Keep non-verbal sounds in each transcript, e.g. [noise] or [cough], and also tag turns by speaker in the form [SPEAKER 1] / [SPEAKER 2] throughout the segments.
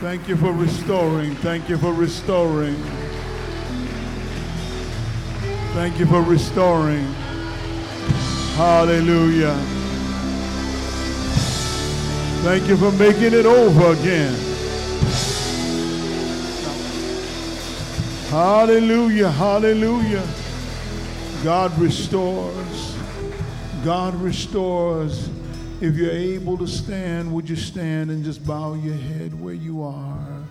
[SPEAKER 1] Thank you for restoring. Thank you for restoring. Thank you for restoring. Hallelujah. Thank you for making it over again. Hallelujah. Hallelujah. God restores. God restores. If you're able to stand, would you stand and just bow your head where you are?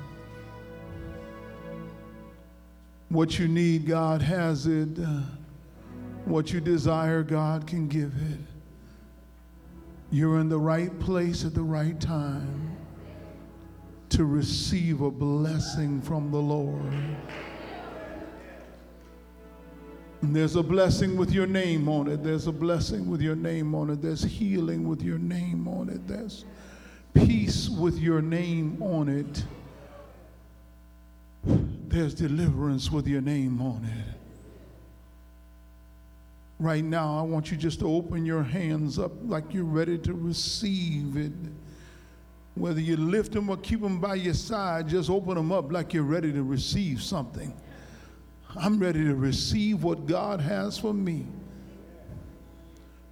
[SPEAKER 1] What you need, God has it. What you desire, God can give it. You're in the right place at the right time to receive a blessing from the Lord. And there's a blessing with your name on it. There's a blessing with your name on it. There's healing with your name on it. There's peace with your name on it. There's deliverance with your name on it. Right now, I want you just to open your hands up like you're ready to receive it. Whether you lift them or keep them by your side, just open them up like you're ready to receive something. I'm ready to receive what God has for me.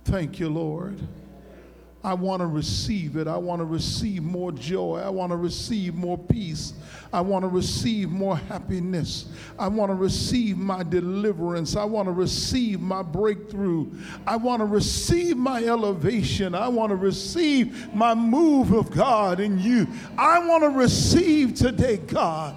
[SPEAKER 1] Thank you, Lord. I want to receive it. I want to receive more joy. I want to receive more peace. I want to receive more happiness. I want to receive my deliverance. I want to receive my breakthrough. I want to receive my elevation. I want to receive my move of God in you. I want to receive today, God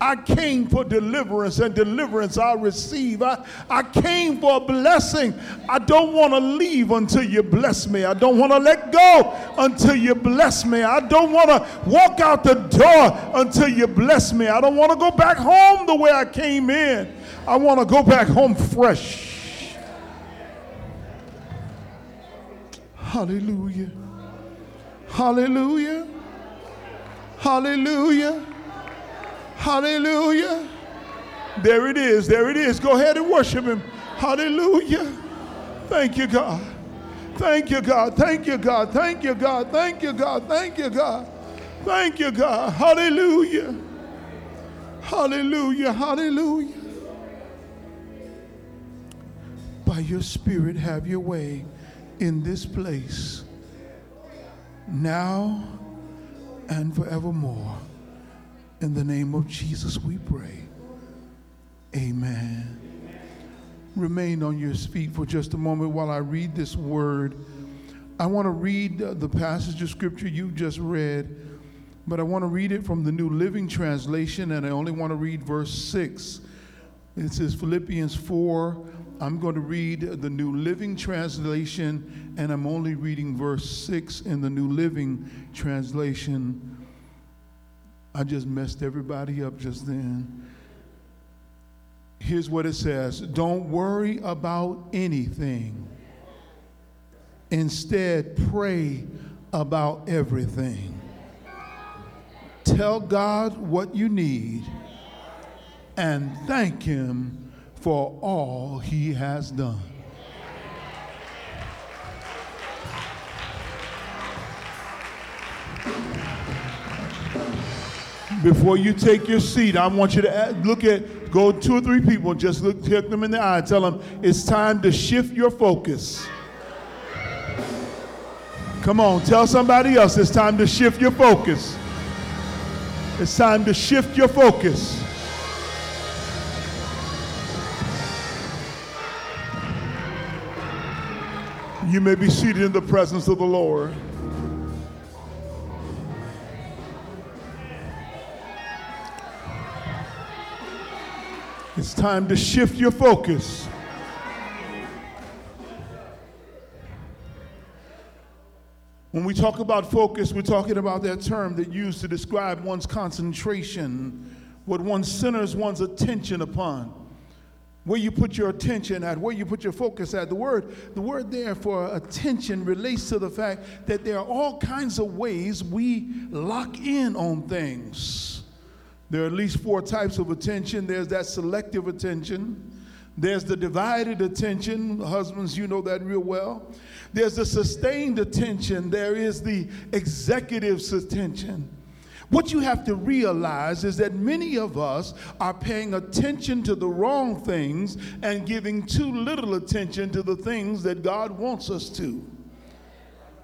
[SPEAKER 1] I came for deliverance, and deliverance I receive. I, I came for a blessing. I don't want to leave until you bless me. I don't want to let go until you bless me. I don't want to walk out the door until you bless me. I don't want to go back home the way I came in. I want to go back home fresh. Hallelujah. Hallelujah. Hallelujah. Hallelujah. There it is. There it is. Go ahead and worship him. Hallelujah. Thank you, God. Thank you, God. Thank you, God. Thank you, God. Thank you, God. Thank you, God. Thank you, God. Hallelujah. Hallelujah. Hallelujah. By your Spirit, have your way in this place now and forevermore. In the name of Jesus, we pray. Amen. Remain on your feet for just a moment while I read this word. I want to read the passage of scripture you just read, but I want to read it from the New Living Translation, and I only want to read verse 6. It says Philippians 4. I'm going to read the New Living Translation, and I'm only reading verse 6 in the New Living Translation. I just messed everybody up just then. Here's what it says Don't worry about anything. Instead, pray about everything. Tell God what you need and thank Him for all He has done. Before you take your seat, I want you to look at, go two or three people, just look, look them in the eye, tell them it's time to shift your focus. Come on, tell somebody else it's time to shift your focus. It's time to shift your focus. You may be seated in the presence of the Lord. It's time to shift your focus. When we talk about focus, we're talking about that term that used to describe one's concentration, what one centers one's attention upon. Where you put your attention at, where you put your focus at. The word, the word there for attention relates to the fact that there are all kinds of ways we lock in on things. There are at least four types of attention there's that selective attention, there's the divided attention. Husbands, you know that real well. There's the sustained attention, there is the executive's attention. What you have to realize is that many of us are paying attention to the wrong things and giving too little attention to the things that God wants us to.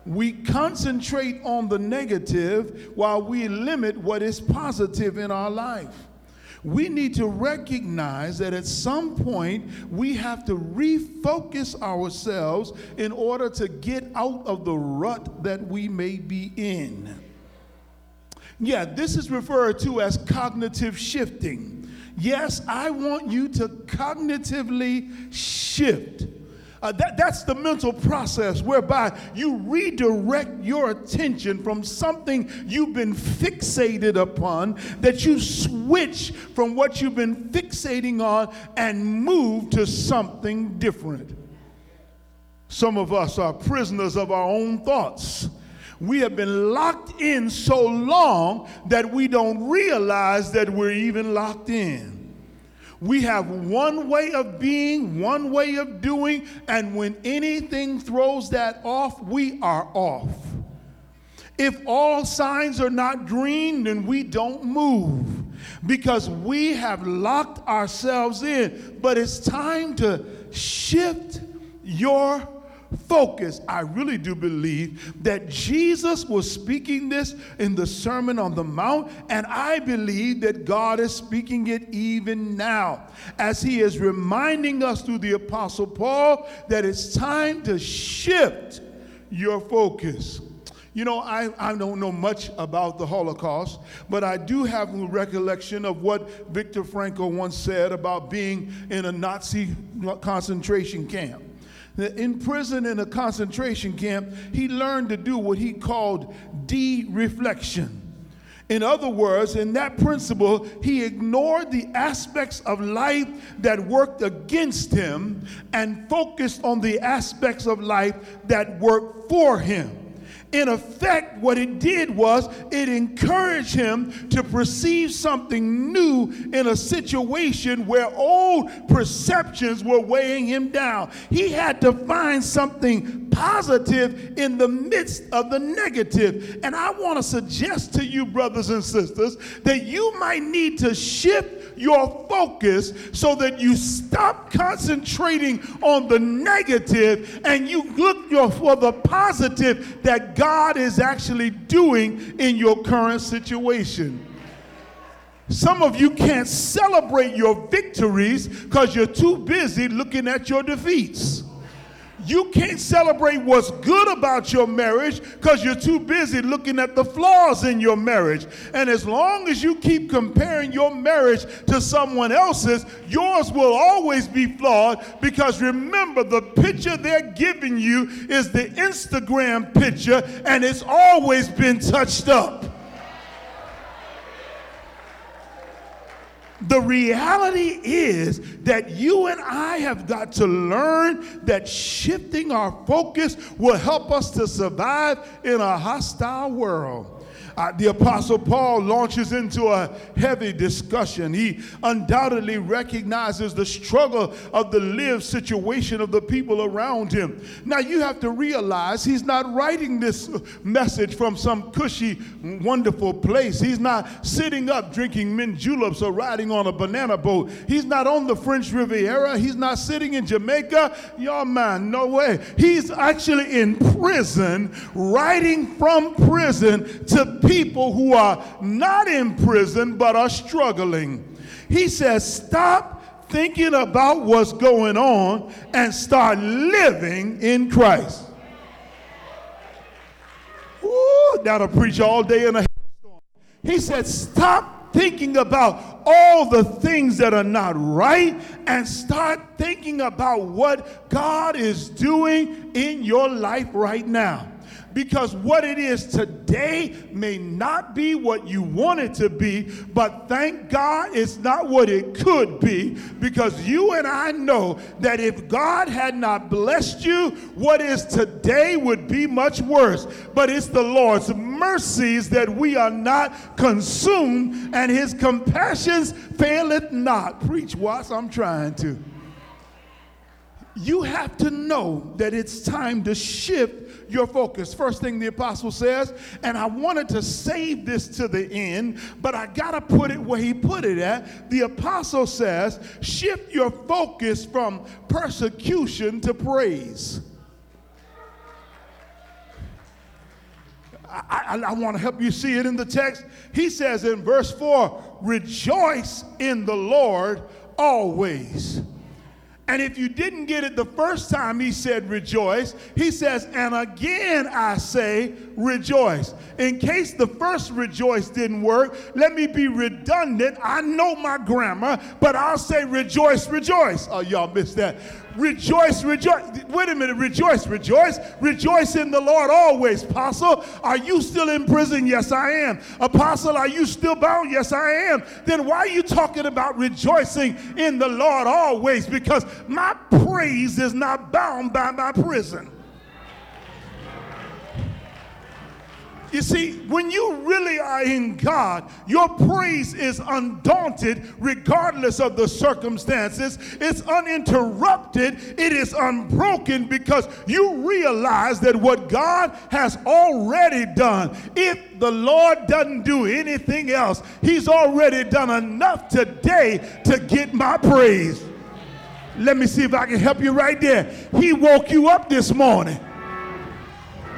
[SPEAKER 1] We concentrate on the negative while we limit what is positive in our life. We need to recognize that at some point we have to refocus ourselves in order to get out of the rut that we may be in. Yeah, this is referred to as cognitive shifting. Yes, I want you to cognitively shift. Uh, that, that's the mental process whereby you redirect your attention from something you've been fixated upon, that you switch from what you've been fixating on and move to something different. Some of us are prisoners of our own thoughts we have been locked in so long that we don't realize that we're even locked in. We have one way of being, one way of doing, and when anything throws that off, we are off. If all signs are not green, then we don't move because we have locked ourselves in. But it's time to shift your focus. I really do believe that Jesus was speaking this in the Sermon on the Mount, and I believe that God is speaking it even now as He is reminding us through the Apostle Paul that it's time to shift your focus. You know, I, I don't know much about the Holocaust, but I do have a recollection of what Viktor Frankl once said about being in a Nazi concentration camp in prison in a concentration camp, he learned to do what he called de reflection. In other words, in that principle, he ignored the aspects of life that worked against him and focused on the aspects of life that worked for him in effect, what it did was it encouraged him to perceive something new in a situation where old perceptions were weighing him down. He had to find something positive in the midst of the negative. And I want to suggest to you, brothers and sisters, that you might need to shift your focus so that you stop concentrating on the negative and you look for the positive that God is actually doing in your current situation. Some of you can't celebrate your victories because you're too busy looking at your defeats. You can't celebrate what's good about your marriage because you're too busy looking at the flaws in your marriage. And as long as you keep comparing your marriage to someone else's, yours will always be flawed because remember, the picture they're giving you is the Instagram picture and it's always been touched up. The reality is that you and I have got to learn that shifting our focus will help us to survive in a hostile world. Uh, the Apostle Paul launches into a heavy discussion. He undoubtedly recognizes the struggle of the lived situation of the people around him. Now, you have to realize he's not writing this message from some cushy, wonderful place. He's not sitting up drinking mint juleps or riding on a banana boat. He's not on the French Riviera. He's not sitting in Jamaica. Y'all, man, no way. He's actually in prison, writing from prison to people who are not in prison but are struggling. He says, Stop thinking about what's going on and start living in Christ. Ooh, that'll preach all day in a storm. He said, Stop thinking about all the things that are not right and start thinking about what God is doing in your life right now because what it is today may not be what you want it to be, but thank God it's not what it could be because you and I know that if God had not blessed you, what is today would be much worse. But it's the Lord's mercies that we are not consumed, and his compassions faileth not. Preach, what I'm trying to. You have to know that it's time to shift your focus. First thing the apostle says, and I wanted to save this to the end, but I got to put it where he put it at. The apostle says, shift your focus from persecution to praise. I, I, I want to help you see it in the text. He says in verse 4 Rejoice in the Lord always. And if you didn't get it the first time he said rejoice, he says, and again I say rejoice. In case the first rejoice didn't work, let me be redundant. I know my grammar, but I'll say rejoice, rejoice. Oh, y'all missed that. Rejoice, rejoice. Wait a minute. Rejoice, rejoice. Rejoice in the Lord always. Apostle, are you still in prison? Yes, I am. Apostle, are you still bound? Yes, I am. Then why are you talking about rejoicing in the Lord always? Because my praise is not bound by my prison. You see, when you really are in God, your praise is undaunted regardless of the circumstances. It's uninterrupted, it is unbroken because you realize that what God has already done, if the Lord doesn't do anything else, He's already done enough today to get my praise. Let me see if I can help you right there. He woke you up this morning.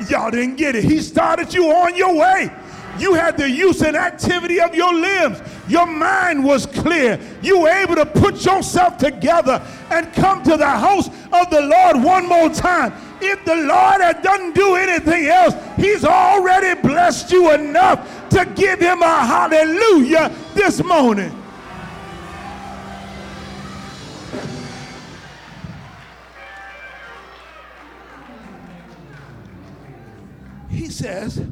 [SPEAKER 1] Y'all didn't get it. He started you on your way. You had the use and activity of your limbs. Your mind was clear. You were able to put yourself together and come to the house of the Lord one more time. If the Lord had doesn't do anything else, He's already blessed you enough to give Him a hallelujah this morning. He says,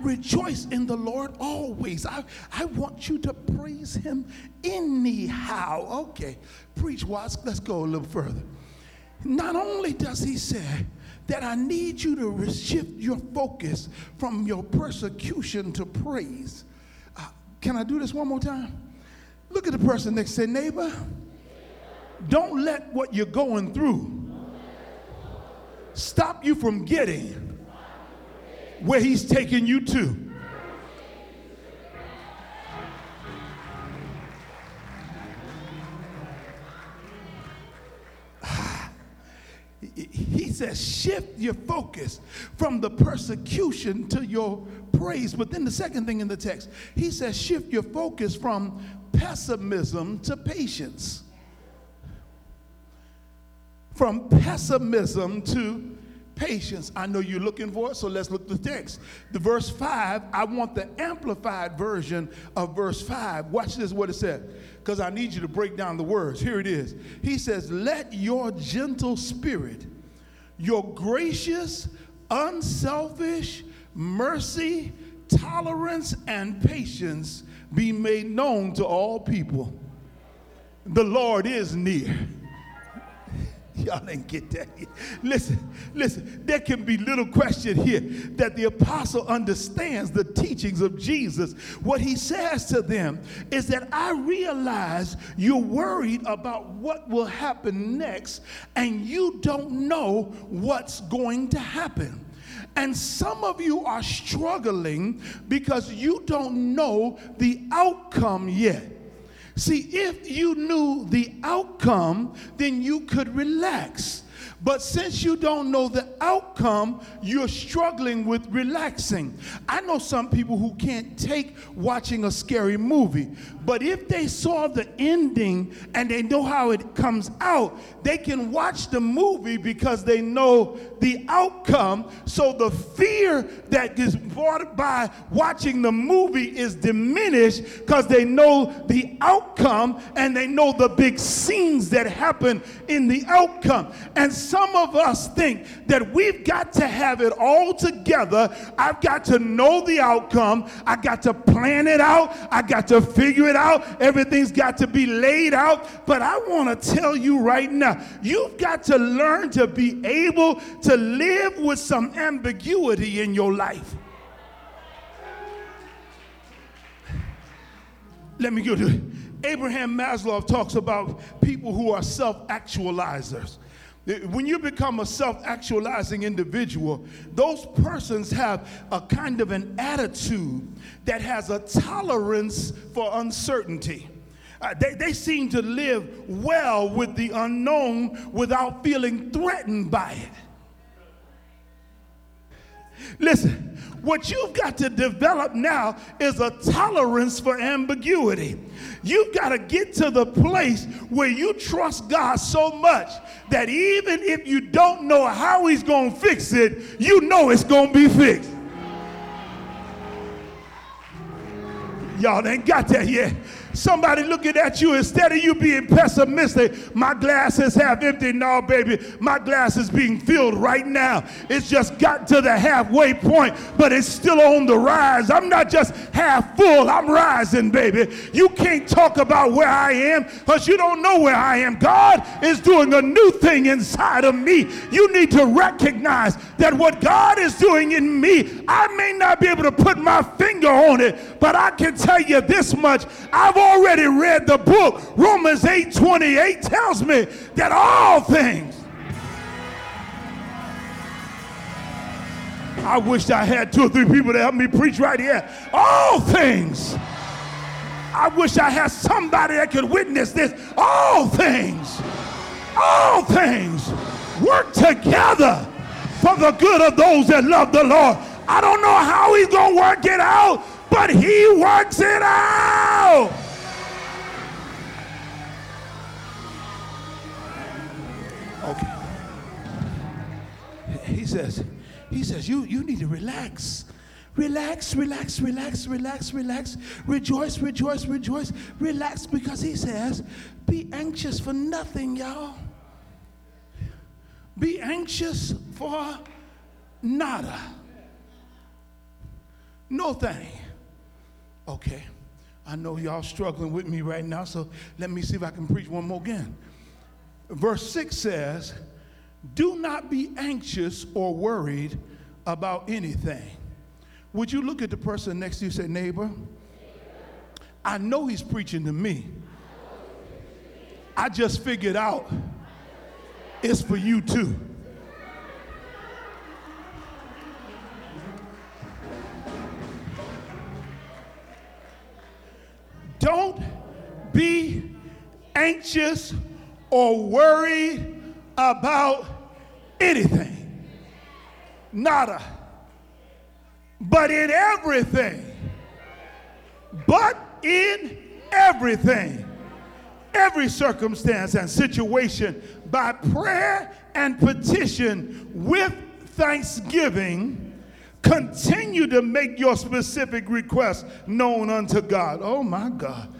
[SPEAKER 1] Rejoice in the Lord always. I, I want you to praise him anyhow. Okay, preach, Watts. Let's go a little further. Not only does he say that I need you to shift your focus from your persecution to praise. Uh, can I do this one more time? Look at the person next to say, neighbor, don't let what you're going through stop you from getting where he's taking you to. [sighs] He says, shift your focus from the persecution to your praise. But then the second thing in the text, he says, shift your focus from pessimism to patience. From pessimism to patience. I know you're looking for it, so let's look at the text. The verse 5, I want the amplified version of verse 5. Watch this, what it said, because I need you to break down the words. Here it is. He says, Let your gentle spirit, your gracious, unselfish mercy, tolerance, and patience be made known to all people. The Lord is near [laughs] Y'all didn't get that. Listen, listen, there can be little question here that the apostle understands the teachings of Jesus. What he says to them is that I realize you're worried about what will happen next, and you don't know what's going to happen. And some of you are struggling because you don't know the outcome yet. See, if you knew the outcome, then you could relax. But since you don't know the outcome, you're struggling with relaxing. I know some people who can't take watching a scary movie, but if they saw the ending and they know how it comes out, they can watch the movie because they know the outcome. So the fear that is brought by watching the movie is diminished because they know the outcome and they know the big scenes that happen in the outcome. And some of us think that we've got to have it all together. I've got to know the outcome. I got to plan it out. I got to figure it out. Everything's got to be laid out. But I want to tell you right now, you've got to learn to be able to live with some ambiguity in your life. Let me go to Abraham Maslow talks about people who are self actualizers. When you become a self actualizing individual, those persons have a kind of an attitude that has a tolerance for uncertainty. Uh, they, they seem to live well with the unknown without feeling threatened by it. Listen, what you've got to develop now is a tolerance for ambiguity. You've got to get to the place where you trust God so much that even if you don't know how He's going to fix it, you know it's going to be fixed. Y'all ain't got that yet. Somebody looking at you instead of you being pessimistic, my glass is half empty. No, baby, my glass is being filled right now. It's just got to the halfway point, but it's still on the rise. I'm not just half full, I'm rising, baby. You can't talk about where I am because you don't know where I am. God is doing a new thing inside of me. You need to recognize that what God is doing in me, I may not be able to put my finger on it, but I can tell you this much. I've already read the book. Romans 8 28 tells me that all things. I wish I had two or three people to help me preach right here. All things. I wish I had somebody that could witness this. All things, all things work together for the good of those that love the Lord. I don't know how he's going to work it out, but he works it out. Says, he says, you, you need to relax. Relax, relax, relax, relax, relax. Rejoice, rejoice, rejoice. Relax because he says, be anxious for nothing, y'all. Be anxious for nada. No thing. Okay. I know y'all struggling with me right now, so let me see if I can preach one more again. Verse 6 says, do not be anxious or worried about anything. Would you look at the person next to you and say, neighbor, I know he's preaching to me. I just figured out it's for you too. Don't be anxious or worried about anything. Nada. But in everything. But in everything. Every circumstance and situation by prayer and petition with thanksgiving. Continue to make your specific requests known unto God. Oh my God.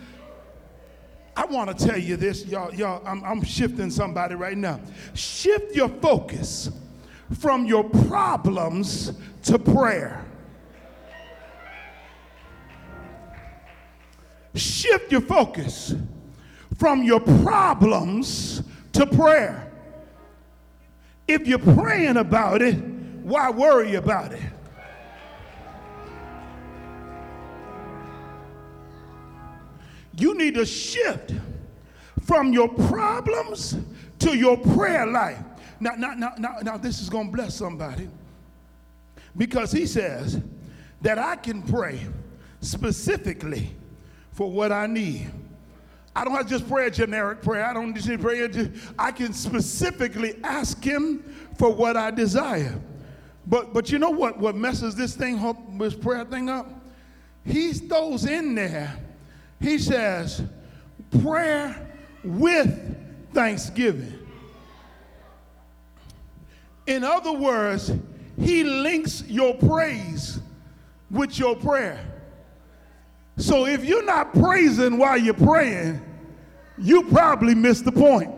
[SPEAKER 1] I want to tell you this, y'all. Y'all, I'm, I'm shifting somebody right now. Shift your focus from your problems to prayer. Shift your focus from your problems to prayer. If you're praying about it, why worry about it? You need to shift from your problems to your prayer life. Now, now, now, now, now this is going to bless somebody because he says that I can pray specifically for what I need. I don't have to just pray a generic prayer. I don't just pray. I can specifically ask him for what I desire. But but you know what? What messes this thing up, this prayer thing up? He throws in there he says, prayer with thanksgiving. In other words, he links your praise with your prayer. So if you're not praising while you're praying, you probably missed the point.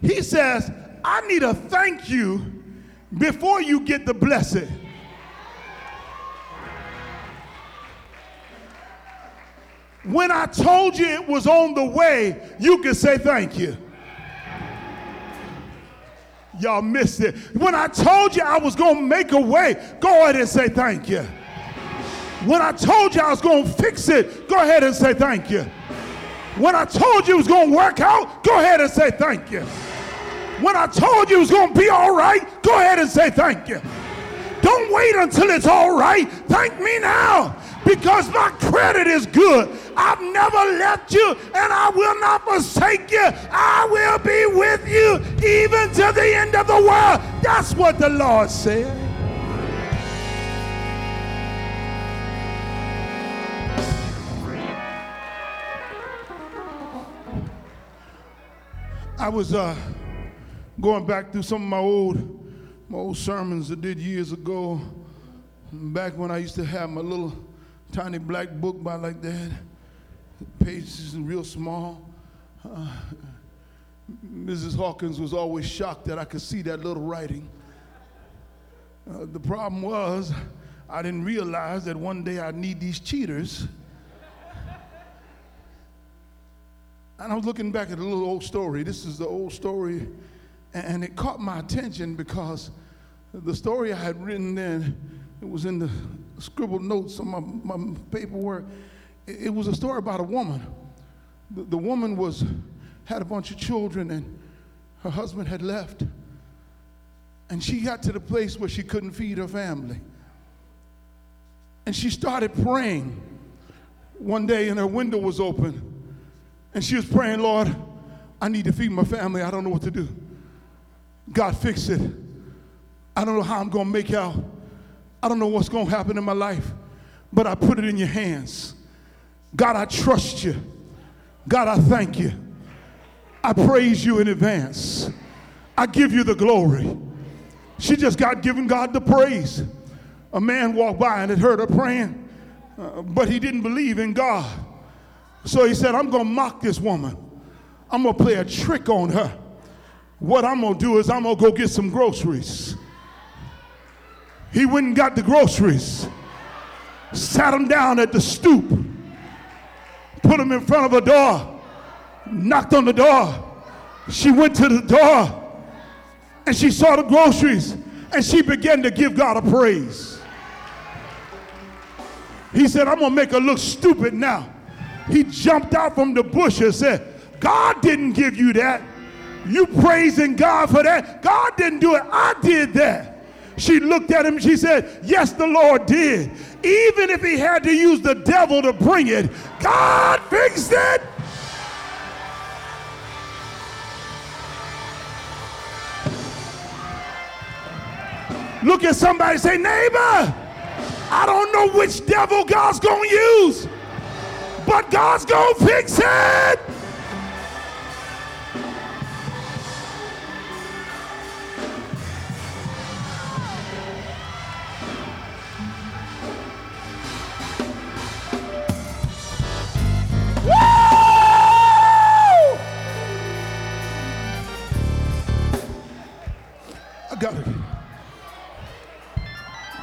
[SPEAKER 1] He says, I need a thank you before you get the blessing. When I told you it was on the way, you could say thank you. Y'all missed it. When I told you I was going to make a way, go ahead and say thank you. When I told you I was going to fix it, go ahead and say thank you. When I told you it was going to work out, go ahead and say thank you. When I told you it was going to be all right, go ahead and say thank you. Don't wait until it's all right. Thank me now because my credit is good. I've never left you and I will not forsake you. I will be with you even to the end of the world. That's what the Lord said. I was uh, going back through some of my old, my old sermons I did years ago, back when I used to have my little tiny black book by like that, pages real small. Uh, Mrs. Hawkins was always shocked that I could see that little writing. Uh, the problem was, I didn't realize that one day I'd need these cheaters And I was looking back at a little old story. This is the old story, and it caught my attention because the story I had written then, it was in the scribbled notes on my, my paperwork. It, was a story about a woman. The, the woman was had a bunch of children, and her husband had left. And she got to the place where she couldn't feed her family. And she started praying one day, and her window was open and she was praying, Lord, I need to feed my family. I don't know what to do. God, fix it. I don't know how I'm going to make out. I don't know what's going to happen in my life, but I put it in your hands. God, I trust you. God, I thank you. I praise you in advance. I give you the glory. She just got given God the praise. A man walked by and had heard her praying, uh, but he didn't believe in God. So he said, I'm going to mock this woman. I'm going to play a trick on her. What I'm going to do is I'm going to go get some groceries. He went and got the groceries, sat them down at the stoop, put them in front of a door, knocked on the door. She went to the door and she saw the groceries and she began to give God a praise. He said, I'm going to make her look stupid now. He jumped out from the bush and said, God didn't give you that. You praising God for that. God didn't do it. I did that. She looked at him she said, Yes, the Lord did. Even if he had to use the devil to bring it, God fixed it. Look at somebody say, Neighbor, I don't know which devil God's to use but God's to fix it.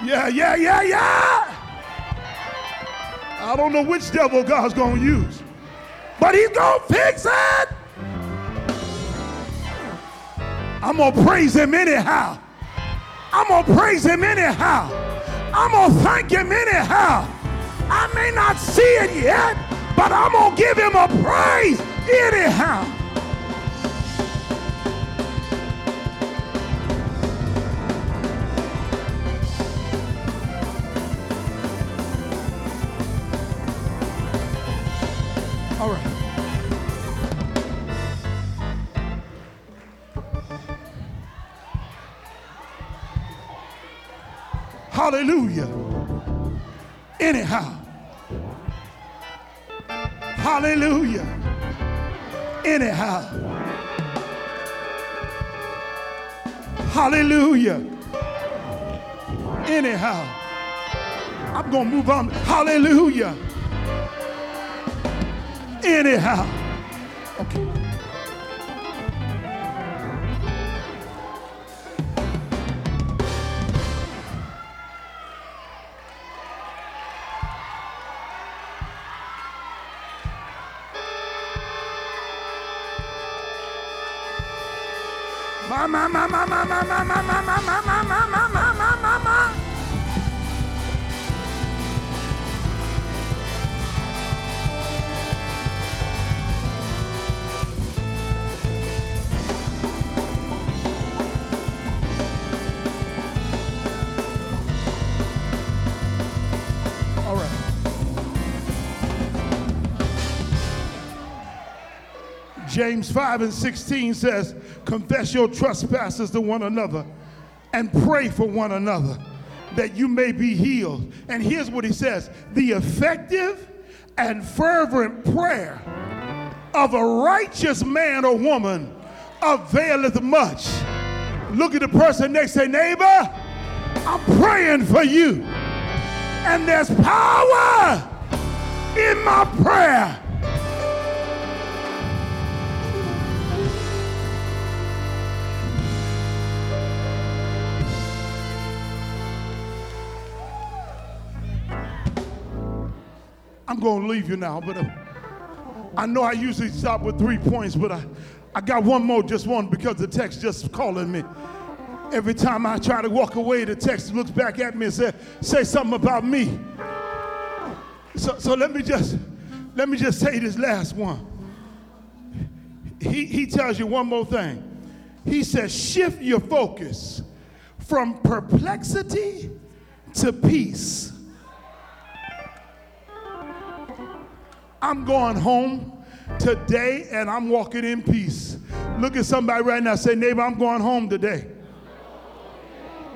[SPEAKER 1] Yeah, yeah, yeah, yeah. I don't know which devil God's going to use, but He's going to fix it. I'm going to praise Him anyhow. I'm going to praise Him anyhow. I'm going to thank Him anyhow. I may not see it yet, but I'm going to give Him a praise anyhow. Hallelujah. Anyhow. Hallelujah. Anyhow. Hallelujah. Anyhow. I'm going to move on. Hallelujah anyhow. Okay. James 5 and 16 says, Confess your trespasses to one another and pray for one another that you may be healed. And here's what he says the effective and fervent prayer of a righteous man or woman availeth much. Look at the person next, say, neighbor, I'm praying for you. And there's power in my prayer. I'm going to leave you now, but uh, I know I usually stop with three points, but I, I got one more, just one, because the text just calling me. Every time I try to walk away, the text looks back at me and says, say something about me. So, so let me just let me just say this last one. He, he tells you one more thing. He says, shift your focus from perplexity to peace. I'm going home today and I'm walking in peace. Look at somebody right now. Say, neighbor, I'm going home today.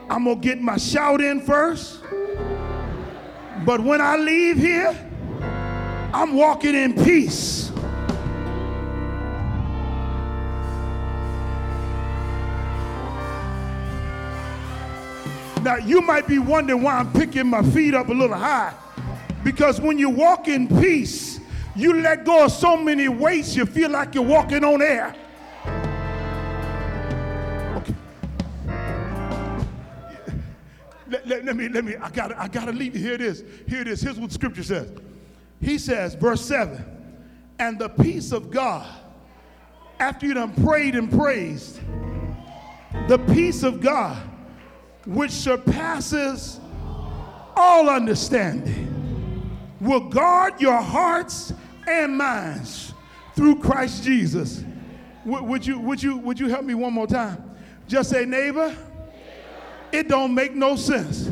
[SPEAKER 1] I'm going to get my shout in first. But when I leave here, I'm walking in peace. Now, you might be wondering why I'm picking my feet up a little high. Because when you walk in peace, you let go of so many weights, you feel like you're walking on air. Okay. Let, let, let me, let me, I gotta, I gotta leave. Here it is. Here it is. Here's what scripture says. He says, verse 7, and the peace of God, after you done prayed and praised, the peace of God, which surpasses all understanding, will guard your hearts and minds through Christ Jesus. W- would, you, would, you, would you help me one more time? Just say, neighbor, it don't make no sense.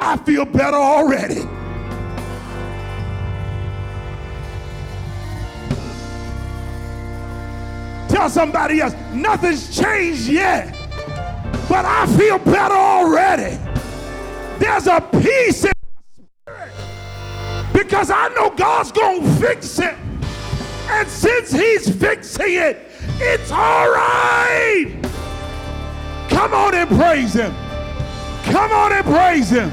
[SPEAKER 1] I feel better already. Tell somebody else, nothing's changed yet, but I feel better already. There's a peace in because I know God's going to fix it. And since He's fixing it, it's all right. Come on and praise Him. Come on and praise Him.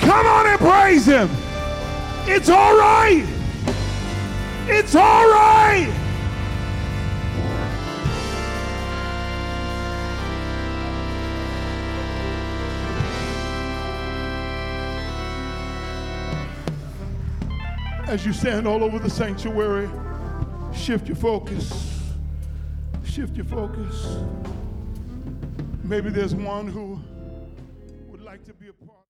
[SPEAKER 1] Come on and praise Him. It's all right. It's all right. As you stand all over the sanctuary, shift your focus. Shift your focus. Maybe there's one who would like to be a part.